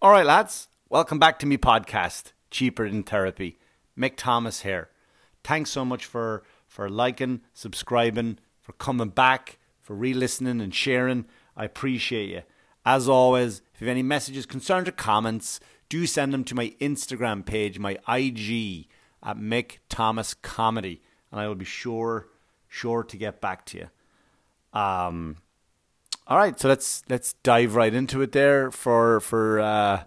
All right, lads, welcome back to me podcast, Cheaper Than Therapy. Mick Thomas here. Thanks so much for for liking, subscribing, for coming back, for re-listening and sharing. I appreciate you. As always, if you have any messages, concerns, or comments, do send them to my Instagram page, my IG at Mick Thomas Comedy, and I will be sure sure to get back to you. Um, all right, so let's let's dive right into it there. For for uh,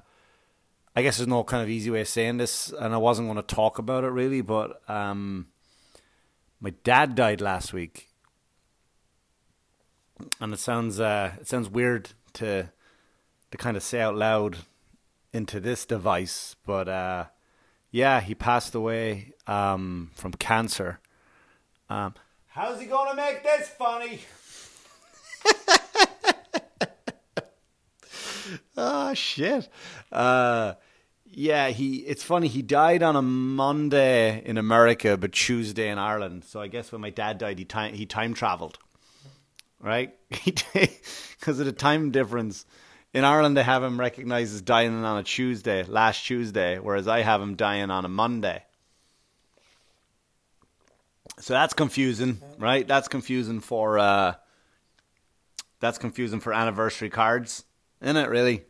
I guess there's no kind of easy way of saying this, and I wasn't going to talk about it really, but um, my dad died last week, and it sounds uh, it sounds weird to to kind of say out loud into this device, but uh, yeah, he passed away um, from cancer. Um, how's he going to make this funny? oh shit. Uh, yeah, he. It's funny. He died on a Monday in America, but Tuesday in Ireland. So I guess when my dad died, he time he time traveled, right? Because of the time difference. In Ireland, they have him recognized as dying on a Tuesday, last Tuesday, whereas I have him dying on a Monday. So that's confusing, right? That's confusing for uh, that's confusing for anniversary cards, isn't it? Really?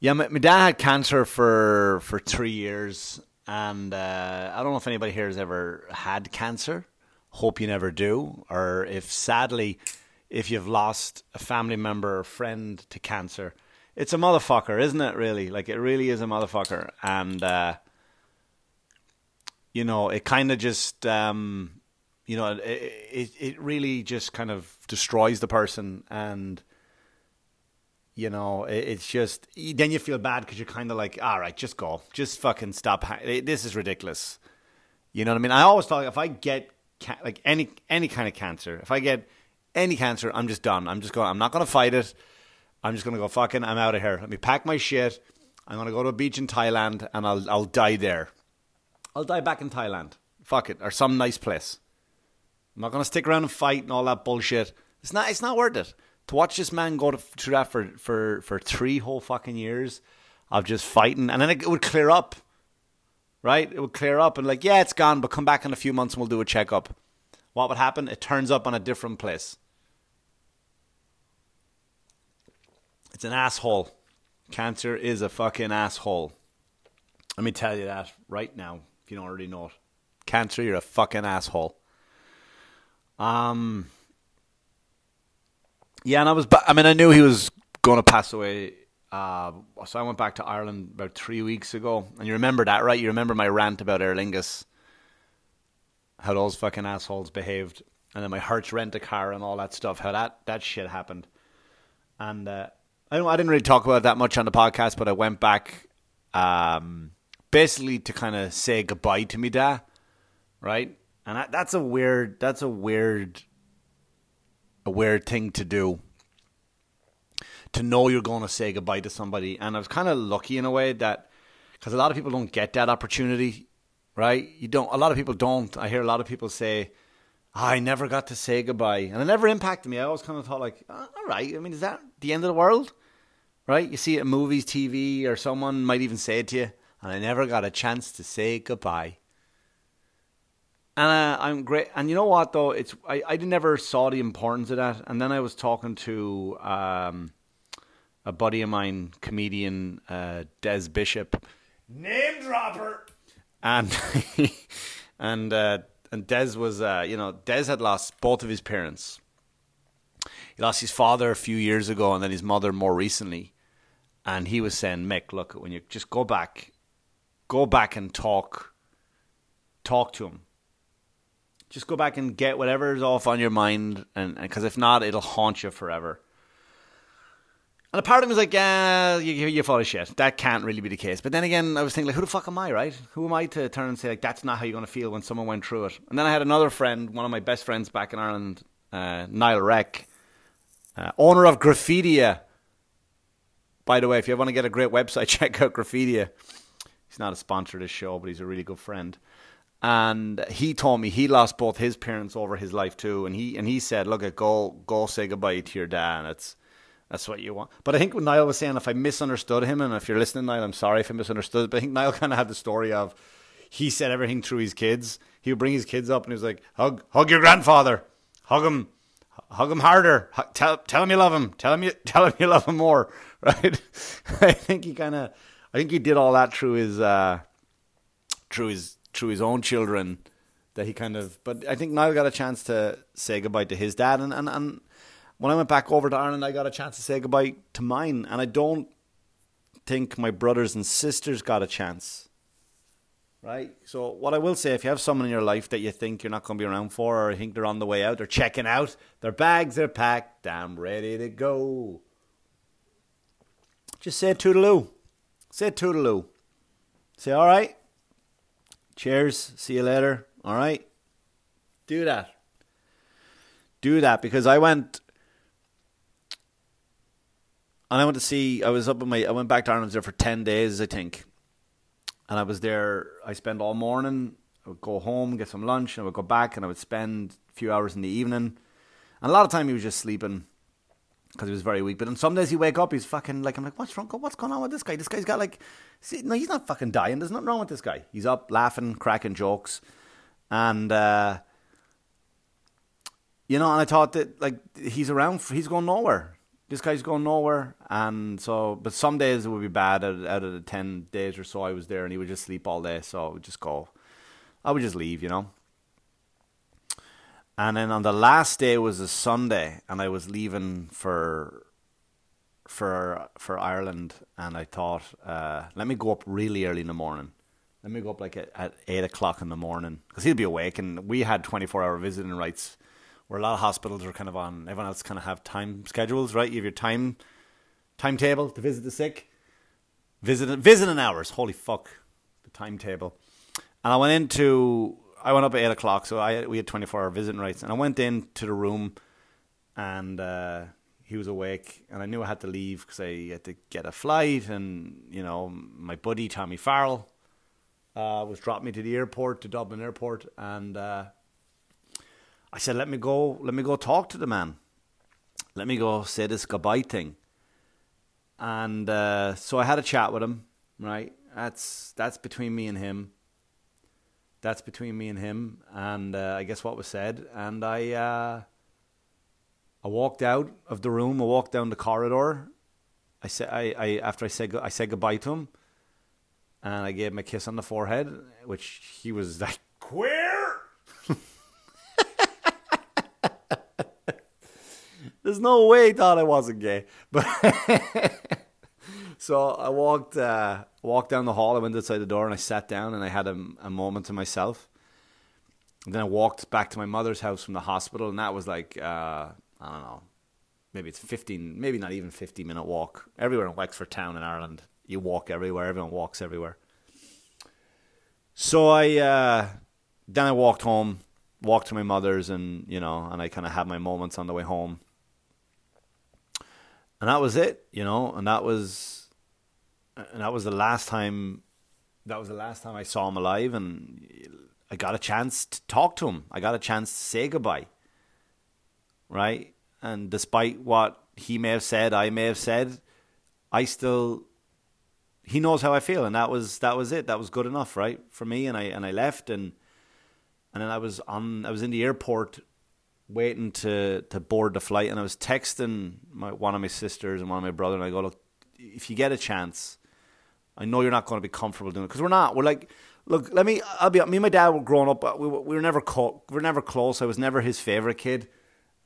Yeah, my, my dad had cancer for for three years, and uh, I don't know if anybody here has ever had cancer. Hope you never do, or if sadly, if you've lost a family member or friend to cancer, it's a motherfucker, isn't it? Really, like it really is a motherfucker, and uh, you know, it kind of just, um, you know, it, it it really just kind of destroys the person, and you know, it's just then you feel bad because you're kind of like, all right, just go, just fucking stop. This is ridiculous. You know what I mean? I always thought if I get ca- like any any kind of cancer, if I get any cancer, I'm just done. I'm just going. I'm not going to fight it. I'm just going to go fucking. I'm out of here. Let me pack my shit. I'm going to go to a beach in Thailand and I'll I'll die there. I'll die back in Thailand. Fuck it, or some nice place. I'm not going to stick around and fight and all that bullshit. It's not. It's not worth it to watch this man go to, through that for, for, for three whole fucking years of just fighting, and then it, it would clear up, right? It would clear up, and like, yeah, it's gone, but come back in a few months and we'll do a checkup. What would happen? It turns up on a different place. It's an asshole. Cancer is a fucking asshole. Let me tell you that right now, if you don't already know it. Cancer, you're a fucking asshole. Um, yeah, and I was. Ba- I mean, I knew he was going to pass away. Uh, so I went back to Ireland about three weeks ago, and you remember that, right? You remember my rant about Aer Lingus, how those fucking assholes behaved, and then my Hertz rent a car and all that stuff, how that that shit happened. And uh, I don't. I didn't really talk about that much on the podcast, but I went back, um, basically to kind of say goodbye to me dad, right? And that, that's a weird. That's a weird a weird thing to do to know you're going to say goodbye to somebody. And I was kind of lucky in a way that because a lot of people don't get that opportunity, right? You don't. A lot of people don't. I hear a lot of people say, "I never got to say goodbye," and it never impacted me. I always kind of thought like, oh, "All right, I mean, is that the end of the world?" Right? You see it in movies, TV, or someone might even say it to you, and I never got a chance to say goodbye. And uh, I'm great. And you know what though? It's I, I never saw the importance of that. And then I was talking to um, a buddy of mine, comedian uh, Des Bishop, name dropper, and and uh, and Des was uh, you know Des had lost both of his parents. He lost his father a few years ago, and then his mother more recently. And he was saying, "Mick, look, when you just go back, go back and talk, talk to him." Just go back and get whatever's off on your mind, and because if not, it'll haunt you forever. And a part of me was like, yeah, you, you're full of shit. That can't really be the case. But then again, I was thinking, like, who the fuck am I, right? Who am I to turn and say, like, that's not how you're going to feel when someone went through it? And then I had another friend, one of my best friends back in Ireland, uh, Niall Reck, uh, owner of Graffitia. By the way, if you ever want to get a great website, check out Graffitia. He's not a sponsor of this show, but he's a really good friend and he told me he lost both his parents over his life too, and he and he said, "Look, at go go say goodbye to your dad." It's That's what you want. But I think what Niall was saying, if I misunderstood him, and if you're listening, Niall, I'm sorry if I misunderstood. But I think Niall kind of had the story of he said everything through his kids. He would bring his kids up and he was like, "Hug, hug your grandfather, hug him, hug him harder. Hug, tell, tell him you love him. Tell him you, tell him you love him more." Right? I think he kind of, I think he did all that through his, uh, through his, through his own children. That he kind of, but I think Niall got a chance to say goodbye to his dad, and and and when I went back over to Ireland, I got a chance to say goodbye to mine, and I don't think my brothers and sisters got a chance. Right? So, what I will say, if you have someone in your life that you think you're not going to be around for, or think they're on the way out, they're checking out, their bags are packed, I'm ready to go. Just say toodaloo. Say toodaloo. Say, all right. Cheers. See you later. All right. Do that. Do that because I went and I went to see. I was up in my. I went back to Ireland there for ten days, I think, and I was there. I spent all morning. I would go home, get some lunch, and I would go back, and I would spend a few hours in the evening. And a lot of time he was just sleeping because he was very weak. But on some days he wake up, he's fucking like I'm like, what's wrong? What's going on with this guy? This guy's got like, see, no, he's not fucking dying. There's nothing wrong with this guy. He's up laughing, cracking jokes, and. uh you know, and I thought that like he's around, he's going nowhere this guy's going nowhere. And so, but some days it would be bad. Out, out of the 10 days or so I was there, and he would just sleep all day. So I would just go, I would just leave, you know. And then on the last day was a Sunday, and I was leaving for for for Ireland, and I thought, uh, let me go up really early in the morning. Let me go up like at, at eight o'clock in the morning because he'll be awake, and we had twenty four hour visiting rights where a lot of hospitals are kind of on. Everyone else kind of have time schedules, right? You have your time timetable to visit the sick, visit visiting hours. Holy fuck, the timetable. And I went into. I went up at eight o'clock, so I we had twenty four hour visiting rights, and I went into the room, and uh, he was awake, and I knew I had to leave because I had to get a flight, and you know my buddy Tommy Farrell uh, was dropping me to the airport to Dublin Airport, and uh, I said, let me go, let me go talk to the man. Let me go say this goodbye thing. And uh, so I had a chat with him, right? That's that's between me and him. That's between me and him. And uh, I guess what was said. And I uh, I walked out of the room. I walked down the corridor. I said I, I after I said I said goodbye to him, and I gave him a kiss on the forehead, which he was like queer. There's no way he thought I wasn't gay. But so I walked uh, walked down the hall. I went outside the door and I sat down and I had a, a moment to myself. And then I walked back to my mother's house from the hospital, and that was like uh, I don't know, maybe it's fifteen, maybe not even fifty minute walk. Everywhere in Wexford town in Ireland, you walk everywhere. Everyone walks everywhere. So I uh, then I walked home, walked to my mother's, and you know, and I kind of had my moments on the way home and that was it, you know, and that was, and that was the last time, that was the last time I saw him alive, and I got a chance to talk to him. I got a chance to say goodbye, right? And despite what he may have said, I may have said, I still, he knows how I feel, and that was that was it. That was good enough, right, for me. And I and I left, and and then I was on, I was in the airport waiting to, to board the flight, and I was texting my, one of my sisters and one of my brother, and I go, look, if you get a chance, I know you're not going to be comfortable doing it because we're not. We're like, look, let me. I'll be. Me and my dad were growing up. We, we were never co- we were never close. I was never his favorite kid.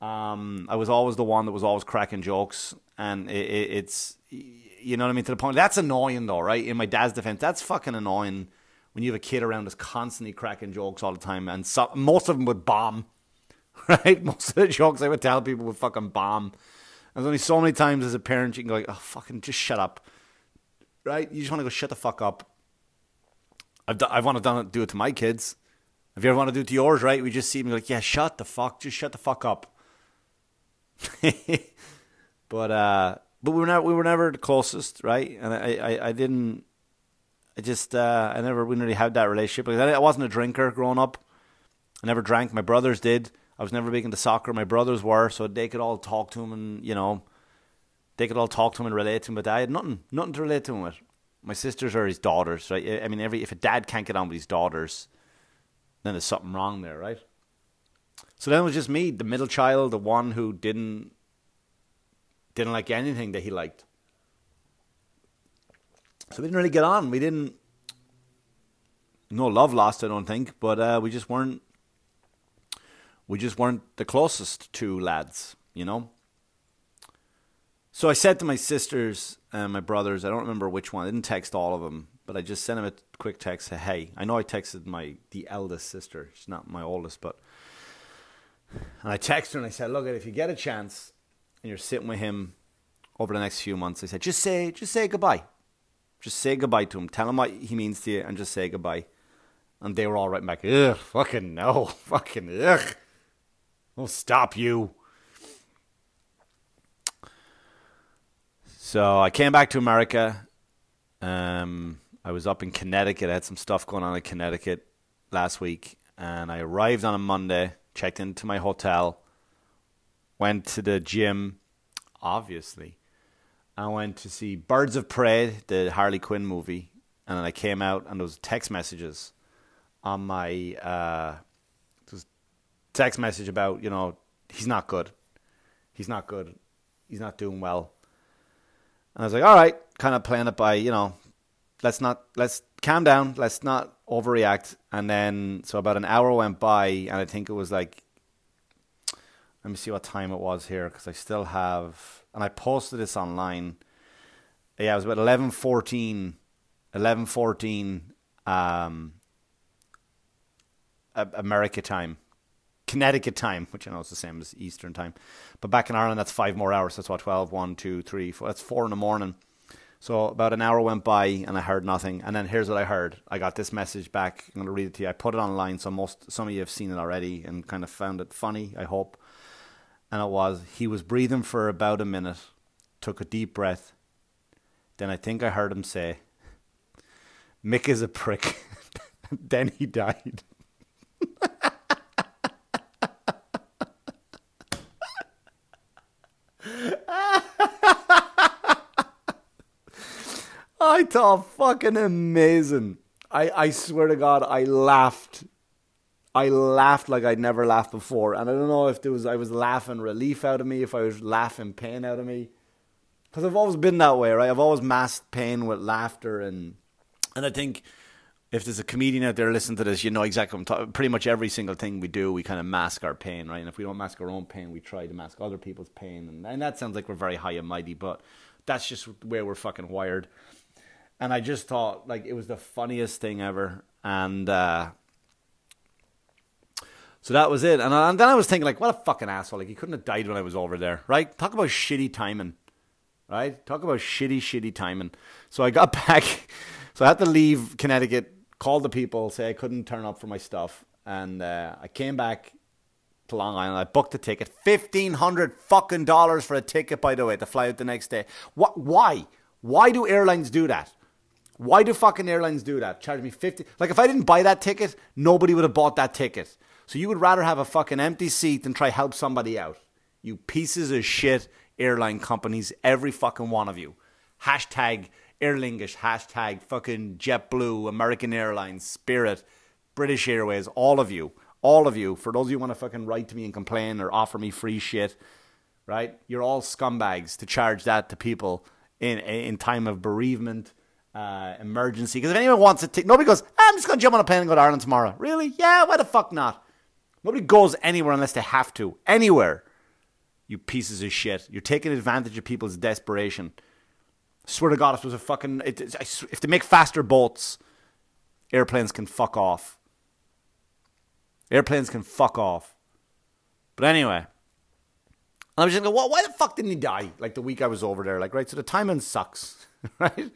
Um, I was always the one that was always cracking jokes, and it, it, it's you know what I mean to the point. That's annoying though, right? In my dad's defense, that's fucking annoying when you have a kid around that's constantly cracking jokes all the time, and so, most of them would bomb right? Most of the jokes I would tell people would fucking bomb. There's only so many times as a parent you can go like, oh, fucking just shut up. Right? You just want to go shut the fuck up. I've, do- I've want to done do it to my kids. If you ever want to do it to yours, right? We just see them like, yeah, shut the fuck, just shut the fuck up. but uh, but we were never we were never the closest, right? And I I, I didn't. I just uh, I never we really had that relationship. Like I wasn't a drinker growing up. I never drank. My brothers did. I was never big into soccer. My brothers were, so they could all talk to him and you know they could all talk to him and relate to him, but I had nothing, nothing to relate to him with. My sisters are his daughters, right? I mean, every if a dad can't get on with his daughters, then there's something wrong there, right? So then it was just me, the middle child, the one who didn't didn't like anything that he liked. So we didn't really get on. We didn't. No love lost, I don't think, but uh, we just weren't. We just weren't the closest two lads, you know. So I said to my sisters and my brothers, I don't remember which one. I didn't text all of them, but I just sent them a quick text. Hey, I know I texted my the eldest sister. She's not my oldest, but and I texted her and I said, look, if you get a chance and you're sitting with him over the next few months, I said, just say, just say goodbye. Just say goodbye to him. Tell him what he means to you and just say goodbye. And they were all writing back, ugh, fucking no, fucking ugh. I'll stop you. So I came back to America. Um, I was up in Connecticut. I had some stuff going on in Connecticut last week. And I arrived on a Monday, checked into my hotel, went to the gym, obviously. I went to see Birds of Prey, the Harley Quinn movie. And then I came out and there was text messages on my uh, text message about, you know, he's not good. He's not good. He's not doing well. And I was like, all right, kind of playing it by, you know, let's not, let's calm down. Let's not overreact. And then, so about an hour went by, and I think it was like, let me see what time it was here, because I still have, and I posted this online. Yeah, it was about 11.14, 11.14 um, America time. Connecticut time, which I know is the same as Eastern time. But back in Ireland, that's five more hours. That's what, 12, 1, 2, 3, 4. That's four in the morning. So about an hour went by and I heard nothing. And then here's what I heard. I got this message back. I'm going to read it to you. I put it online, so most some of you have seen it already and kind of found it funny, I hope. And it was, he was breathing for about a minute, took a deep breath. Then I think I heard him say, Mick is a prick. then he died. I thought fucking amazing. I, I swear to God, I laughed. I laughed like I'd never laughed before. And I don't know if there was I was laughing relief out of me, if I was laughing pain out of me. Because I've always been that way, right? I've always masked pain with laughter and and I think if there's a comedian out there listening to this, you know exactly what I'm talking. Pretty much every single thing we do, we kind of mask our pain, right? And if we don't mask our own pain, we try to mask other people's pain. And, and that sounds like we're very high and mighty, but that's just where we're fucking wired and I just thought like it was the funniest thing ever, and uh, so that was it. And, and then I was thinking like, what a fucking asshole! Like he couldn't have died when I was over there, right? Talk about shitty timing, right? Talk about shitty, shitty timing. So I got back, so I had to leave Connecticut, call the people, say I couldn't turn up for my stuff, and uh, I came back to Long Island. I booked a ticket, fifteen hundred fucking dollars for a ticket, by the way, to fly out the next day. What? Why? Why do airlines do that? Why do fucking airlines do that? Charge me 50 Like if I didn't buy that ticket, nobody would have bought that ticket. So you would rather have a fucking empty seat than try help somebody out. You pieces of shit airline companies, every fucking one of you. Hashtag Aer hashtag fucking JetBlue, American Airlines, Spirit, British Airways, all of you. All of you. For those of you who want to fucking write to me and complain or offer me free shit, right? You're all scumbags to charge that to people in in time of bereavement uh, emergency. Because if anyone wants to take, nobody goes, I'm just going to jump on a plane and go to Ireland tomorrow. Really? Yeah, why the fuck not? Nobody goes anywhere unless they have to. Anywhere. You pieces of shit. You're taking advantage of people's desperation. I swear to God, if it was a fucking. It, it, if they make faster boats, airplanes can fuck off. Airplanes can fuck off. But anyway. I was just going, well, why the fuck didn't he die? Like the week I was over there. Like, right? So the timing sucks. right?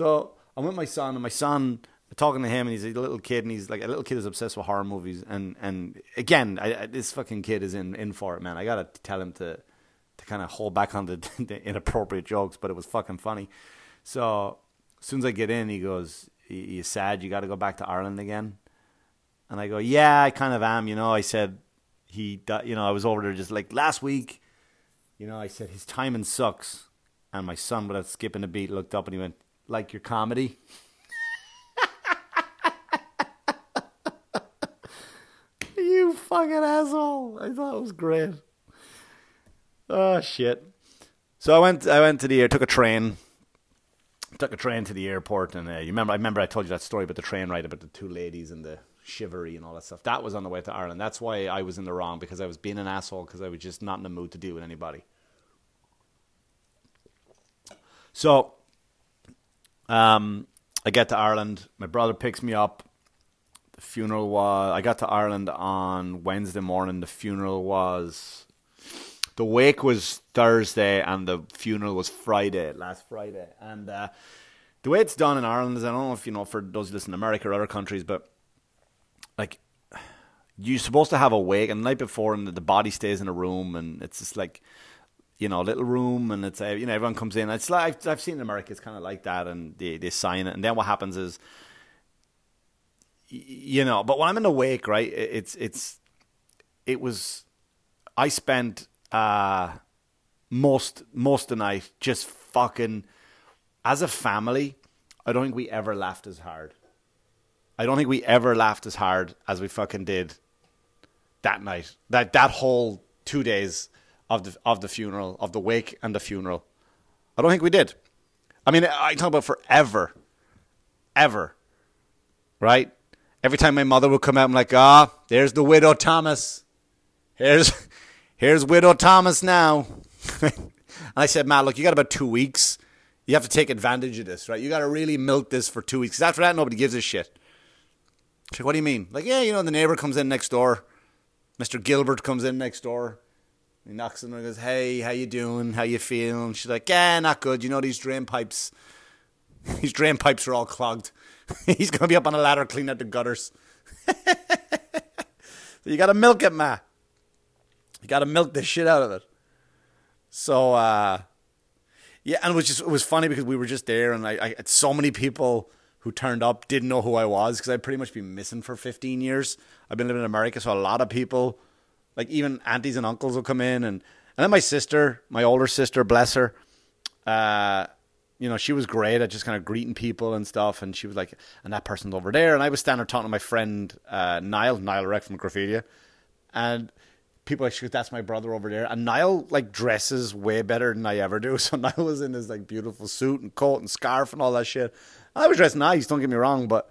So I'm with my son, and my son talking to him, and he's a little kid, and he's like a little kid is obsessed with horror movies, and and again, I, I, this fucking kid is in in for it, man. I gotta tell him to to kind of hold back on the, the, inappropriate jokes, but it was fucking funny. So as soon as I get in, he goes, "You sad? You got to go back to Ireland again?" And I go, "Yeah, I kind of am." You know, I said he, you know, I was over there just like last week. You know, I said his timing sucks And my son, without skipping a beat, looked up and he went, "Like your comedy." you fucking asshole! I thought it was great. Oh shit! So I went. I went to the air. Took a train. Took a train to the airport, and uh, you remember? I remember I told you that story about the train ride about the two ladies and the chivalry and all that stuff. That was on the way to Ireland. That's why I was in the wrong because I was being an asshole because I was just not in the mood to deal with anybody. So, um, I get to Ireland. My brother picks me up. The funeral was. I got to Ireland on Wednesday morning. The funeral was. The wake was Thursday, and the funeral was Friday, last Friday. And uh, the way it's done in Ireland is, I don't know if you know for those who listen in America or other countries, but like you're supposed to have a wake, and the night before, and the body stays in a room, and it's just like you know, little room, and it's uh, you know everyone comes in. It's like I've, I've seen in America, it's kind of like that, and they they sign it, and then what happens is, you know. But when I'm in the wake, right, it's it's it was I spent uh most most of the night just fucking as a family. I don't think we ever laughed as hard. I don't think we ever laughed as hard as we fucking did that night. That that whole two days of the of the funeral, of the wake and the funeral. I don't think we did. I mean, I talk about forever, ever, right? Every time my mother would come out, I'm like, ah, there's the widow Thomas. Here's here's widow Thomas now. and I said, Matt, look, you got about two weeks. You have to take advantage of this, right? You got to really milk this for two weeks. Because after that, nobody gives a shit. She's like, what do you mean? Like, yeah, you know, the neighbor comes in next door. Mr. Gilbert comes in next door. He knocks on her and goes, "Hey, how you doing? How you feeling?" She's like, "Yeah, not good. You know these drain pipes. these drain pipes are all clogged. He's gonna be up on a ladder cleaning out the gutters. so you gotta milk it, ma. You gotta milk the shit out of it." So, uh, yeah, and it was just it was funny because we were just there, and I, I had so many people who turned up didn't know who I was because I'd pretty much been missing for 15 years. I've been living in America, so a lot of people like even aunties and uncles will come in, and and then my sister, my older sister, bless her, uh, you know, she was great at just kind of greeting people and stuff. And she was like, and that person's over there. And I was standing there talking to my friend uh, Niall, Niall Reck from Graffitia, and people actually that's my brother over there. And Niall like dresses way better than I ever do. So Niall was in his like beautiful suit and coat and scarf and all that shit. I was dressed nice, don't get me wrong, but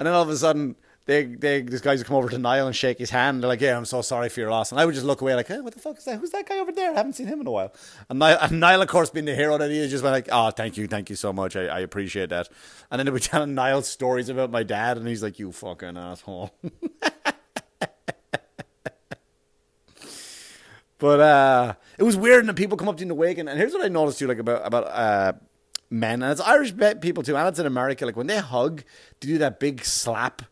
and then all of a sudden they, they, these guys would come over to Niall and shake his hand. They're like, "Yeah, I'm so sorry for your loss." And I would just look away, like, hey, "What the fuck is that? Who's that guy over there? I haven't seen him in a while." And Niall, and Niall of course, being the hero that he is, just went like, "Oh, thank you, thank you so much. I, I appreciate that." And then they would tell Niall stories about my dad, and he's like, "You fucking asshole." but uh, it was weird, and people come up to you in the wake, and, and here's what I noticed too, like about about uh, men, and it's Irish people too, and it's in America. Like when they hug, they do that big slap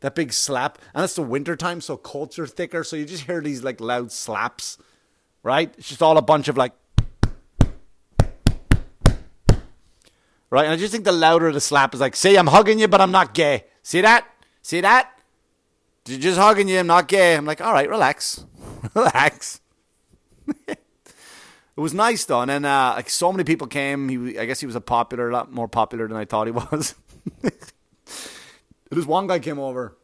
that big slap. And it's the winter time, so coats are thicker, so you just hear these like loud slaps, right? It's just all a bunch of like, right? And I just think the louder the slap is like, see, I'm hugging you, but I'm not gay. See that? See that? Just hugging you, I'm not gay. I'm like, all right, relax, relax. it was nice though, and then uh, like so many people came. He, I guess he was a popular, a lot more popular than I thought he was. This one guy came over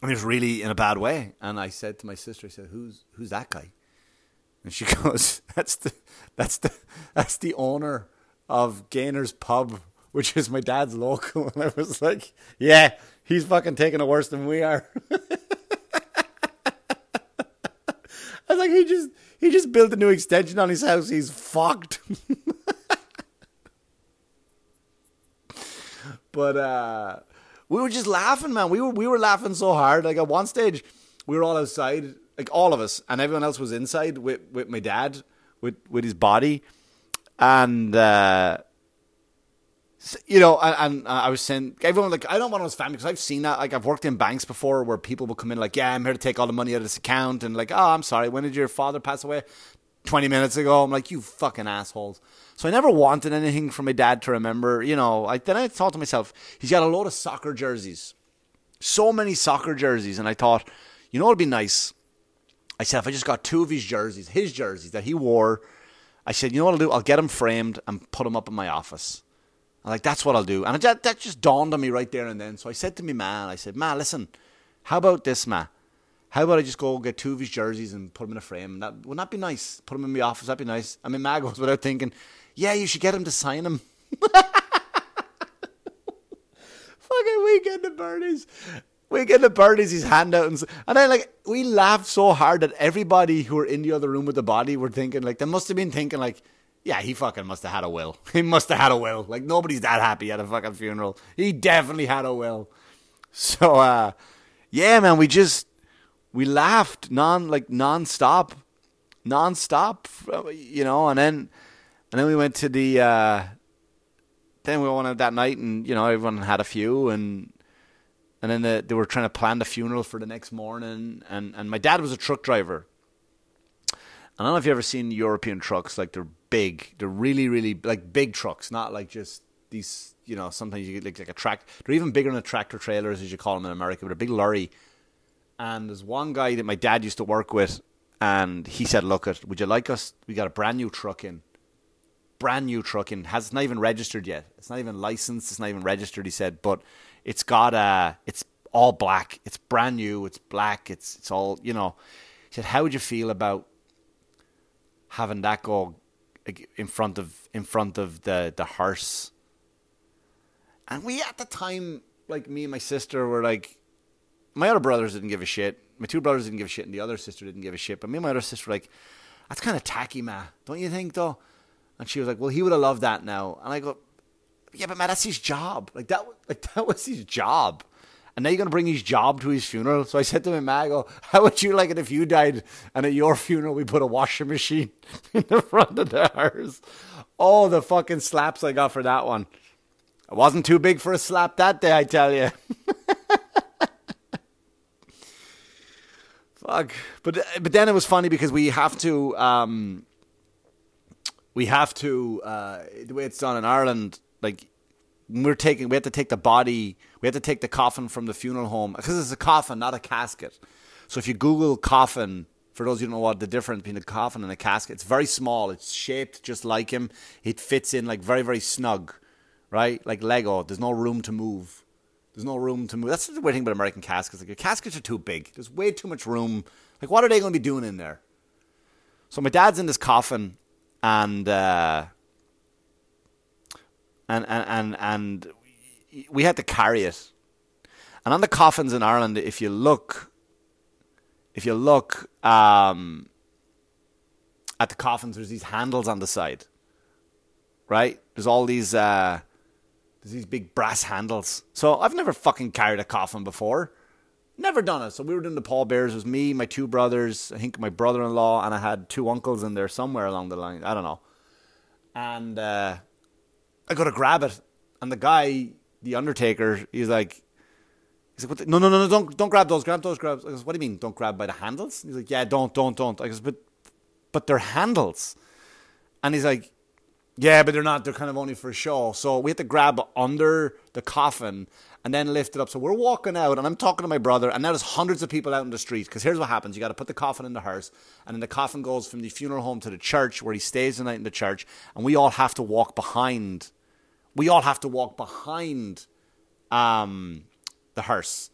and he was really in a bad way. And I said to my sister, I said, Who's who's that guy? And she goes, That's the that's the that's the owner of Gainer's pub, which is my dad's local. And I was like, Yeah, he's fucking taking it worse than we are. I was like, he just he just built a new extension on his house. He's fucked. But uh, we were just laughing, man. We were we were laughing so hard. Like at one stage, we were all outside, like all of us, and everyone else was inside with with my dad, with with his body, and. Uh, you know, and, and, I was saying, everyone like, I don't want to his family because I've seen that. Like, I've worked in banks before where people will come in like, yeah, I'm here to take all the money out of this account, and like, oh, I'm sorry, when did your father pass away? Twenty minutes ago. I'm like, you fucking assholes. So I never wanted anything from my dad to remember. You know, I, then I thought to myself, he's got a load of soccer jerseys, so many soccer jerseys, and I thought, you know, it'd be nice. I said if I just got two of his jerseys, his jerseys that he wore I said, you know what I'll do? I'll get them framed and put them up in my office. I'm like, that's what I'll do. And that, just dawned on me right there and then. So I said to me, man, I said, ma, listen, how about this, ma? How about I just go get two of his jerseys and put them in a frame? That wouldn't that be nice? Put them in my office. That'd be nice. I mean, ma goes without thinking, yeah, you should get him to sign them. Fucking weekend at Bernie's. Weekend at Bernie's, his hand out. And, and then, like, we laughed so hard that everybody who were in the other room with the body were thinking, like, they must have been thinking, like, yeah, he fucking must have had a will. He must have had a will. Like nobody's that happy at a fucking funeral. He definitely had a will. So uh yeah, man, we just we laughed non like non-stop non-stop you know, and then and then we went to the uh then we went out that night and you know, everyone had a few and and then the, they were trying to plan the funeral for the next morning and and my dad was a truck driver. I don't know if you've ever seen European trucks, like they're big. They're really, really like big trucks, not like just these. You know, sometimes you get like, like a track. They're even bigger than a tractor trailers, as you call them in America. But a big lorry. And there's one guy that my dad used to work with, and he said, "Look, at would you like us? We got a brand new truck in, brand new truck in. Has it's not even registered yet. It's not even licensed. It's not even registered." He said, "But it's got a. It's all black. It's brand new. It's black. It's it's all you know." He said, "How would you feel about having that go in front of in front of the the hearse. And we at the time, like me and my sister, were like, my other brothers didn't give a shit. My two brothers didn't give a shit, and the other sister didn't give a shit. But me and my other sister were like, that's kind of tacky, ma. Don't you think, though? And she was like, well, he would have loved that now. And I go, yeah, but man, that's his job. Like that, like that was his job and now you're going to bring his job to his funeral. So I said to him, I go, how would you like it if you died and at your funeral we put a washing machine in the front of the hearse? Oh, the fucking slaps I got for that one. I wasn't too big for a slap that day, I tell you. Fuck. But but then it was funny because we have to um we have to uh the way it's done in Ireland, like we're taking we have to take the body we have to take the coffin from the funeral home because it's a coffin not a casket. So if you google coffin for those who don't know what the difference between a coffin and a casket it's very small it's shaped just like him. It fits in like very very snug right? Like lego there's no room to move there's no room to move. That's the weird thing about american caskets. Like your caskets are too big. There's way too much room. Like what are they going to be doing in there? So my dad's in this coffin and uh and and and, and we had to carry it. And on the coffins in Ireland, if you look, if you look um, at the coffins, there's these handles on the side, right? There's all these uh, there's these big brass handles. So I've never fucking carried a coffin before. Never done it. So we were doing the pallbearers. It was me, my two brothers, I think my brother-in-law, and I had two uncles in there somewhere along the line. I don't know. And uh, I go to grab it, and the guy, the Undertaker, he's like, he's like, no, no, no, no, don't, don't grab those, grab those, grab. I goes, what do you mean, don't grab by the handles? he's like, yeah, don't, don't, don't. I goes, but, but they're handles, and he's like, yeah, but they're not. They're kind of only for show. So we had to grab under the coffin and then lift it up. So we're walking out, and I'm talking to my brother, and now there's hundreds of people out in the street. Because here's what happens: you got to put the coffin in the hearse, and then the coffin goes from the funeral home to the church, where he stays the night in the church, and we all have to walk behind. We all have to walk behind um, the hearse,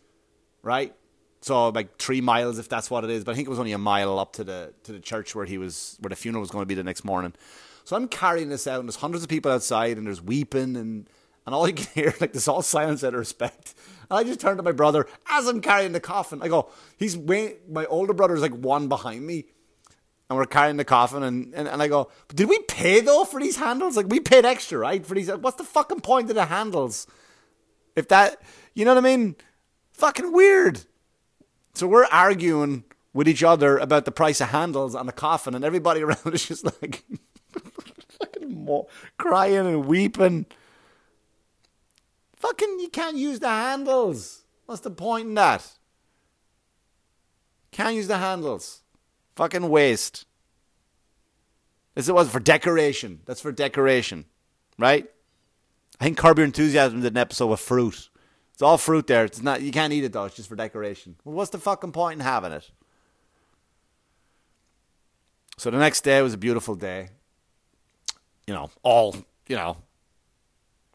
right? So like three miles, if that's what it is. But I think it was only a mile up to the to the church where he was, where the funeral was going to be the next morning. So I'm carrying this out, and there's hundreds of people outside, and there's weeping and and all you can hear, like, there's all silence out of respect. And I just turn to my brother as I'm carrying the coffin. I go, he's way, my older brother's like one behind me. And we're carrying the coffin, and, and, and I go, did we pay though for these handles? Like, we paid extra, right? For these, what's the fucking point of the handles? If that, you know what I mean? Fucking weird. So we're arguing with each other about the price of handles on the coffin, and everybody around is just like, crying and weeping. Fucking, you can't use the handles. What's the point in that? Can't use the handles. Fucking waste. This was for decoration. That's for decoration, right? I think Curb Your Enthusiasm did an episode with fruit. It's all fruit there. It's not. You can't eat it though. It's just for decoration. Well, what's the fucking point in having it? So the next day was a beautiful day. You know, all you know,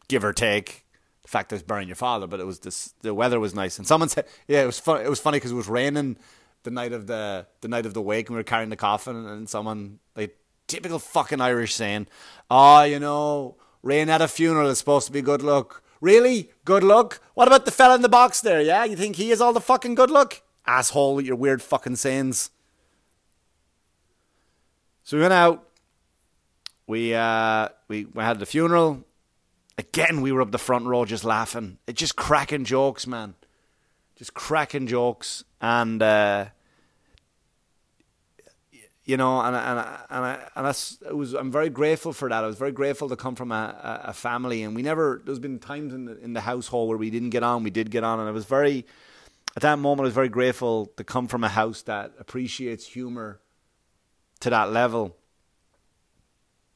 give or take. The fact that it's burying your father, but it was this. The weather was nice, and someone said, "Yeah, it was fun." It was funny because it was raining the night of the the night of the wake, and we were carrying the coffin, and someone like typical fucking Irish saying, "Oh, you know, rain at a funeral is supposed to be good luck." Really? Good luck? What about the fella in the box there, yeah? You think he is all the fucking good luck? Asshole your weird fucking sayings. So we went out. We uh we, we had the funeral. Again, we were up the front row just laughing. It just cracking jokes, man. Just cracking jokes. And uh you know, and and and I, and it was. I'm very grateful for that. I was very grateful to come from a, a family, and we never. There's been times in the in the household where we didn't get on. We did get on, and I was very. At that moment, I was very grateful to come from a house that appreciates humor to that level.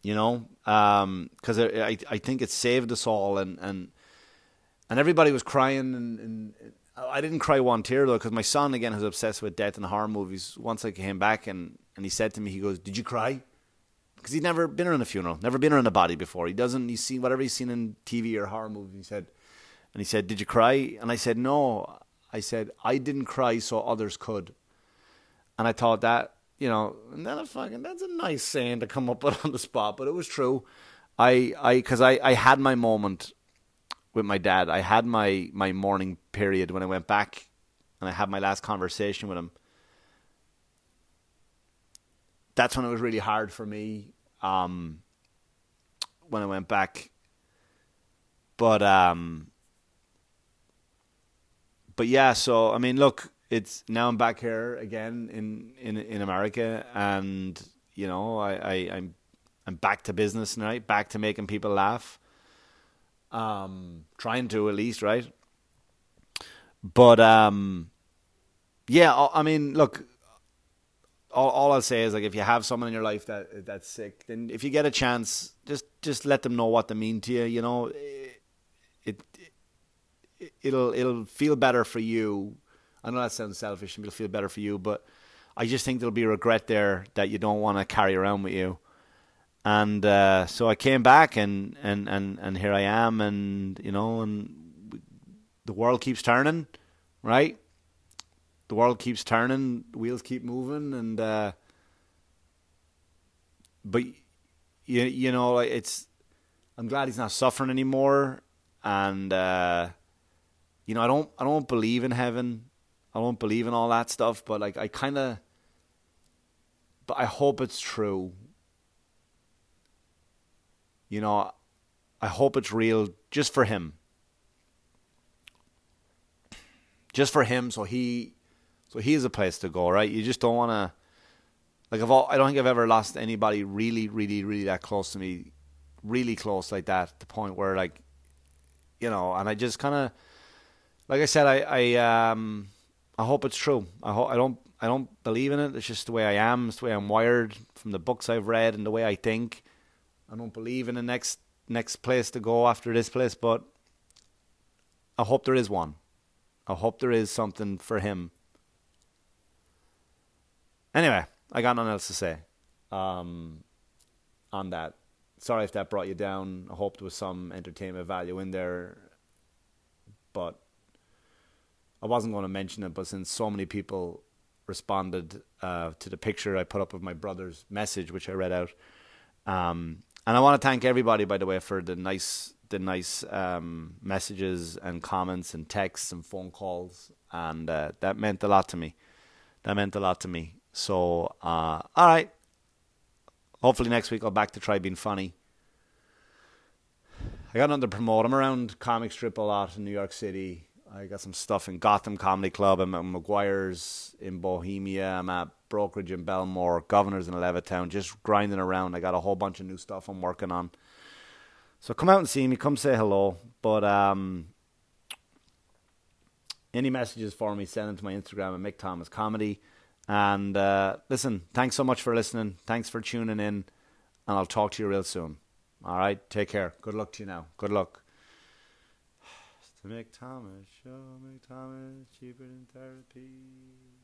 You know, because um, I I think it saved us all, and and and everybody was crying, and, and I didn't cry one tear though, because my son again is obsessed with death and horror movies. Once I came back and and he said to me, he goes, "Did you cry?" Because he'd never been around a funeral, never been around a body before. He doesn't. He's seen whatever he's seen in TV or horror movies. He said, and he said, "Did you cry?" And I said, "No." I said, "I didn't cry so others could." And I thought that, you know, and then fucking that's a nice saying to come up with on the spot, but it was true. I, I, because I, I had my moment with my dad. I had my my mourning period when I went back, and I had my last conversation with him that's when it was really hard for me um, when I went back. But um, but yeah, so I mean, look, it's now I'm back here again in in in America, and you know, I, I I'm I'm back to business now, back to making people laugh. Um, trying to at least, right? But um, yeah, I mean, look, all, all I'll say is like if you have someone in your life that that's sick, then if you get a chance, just just let them know what they mean to you. You know, it, it it'll it'll feel better for you. I know that sounds selfish, and it'll feel better for you, but I just think there'll be regret there that you don't want to carry around with you. And uh, so I came back, and, and, and, and here I am, and you know, and the world keeps turning, right? the world keeps turning, wheels keep moving, and uh, but you you know it's I'm glad he's not suffering anymore, and uh, you know I don't I don't believe in heaven, I don't believe in all that stuff, but like I kind of, but I hope it's true. You know, I hope it's real just for him. Just for him, so he so he is a place to go, right? You just don't want to. Like I've all, I don't think I've ever lost anybody really, really, really that close to me, really close like that. The point where like, you know, and I just kind of, like I said, I, I, um, I hope it's true. I hope I don't, I don't believe in it. It's just the way I am. It's the way I'm wired from the books I've read and the way I think. I don't believe in the next next place to go after this place, but I hope there is one. I hope there is something for him Anyway, I got nothing else to say um, on that. Sorry if that brought you down. I hope there was some entertainment value in there, but I wasn't going to mention it. But since so many people responded uh, to the picture I put up of my brother's message, which I read out, um, and I want to thank everybody, by the way, for the nice the nice um, messages and comments and texts and phone calls, and uh, that meant a lot to me. That meant a lot to me. So, uh, all right. Hopefully next week I'll back to try being funny. I got to promote. I'm around comic strip a lot in New York City. I got some stuff in Gotham Comedy Club. I'm at McGuire's in Bohemia. I'm at Brokerage in Bellmore, Governors in Levittown, just grinding around. I got a whole bunch of new stuff I'm working on. So come out and see me. Come say hello. But um, any messages for me, send them to my Instagram at Mick Thomas Comedy. And uh, listen, thanks so much for listening. Thanks for tuning in. And I'll talk to you real soon. All right. Take care. Good luck to you now. Good luck. To Mick Thomas show, Mick Thomas cheaper than therapy.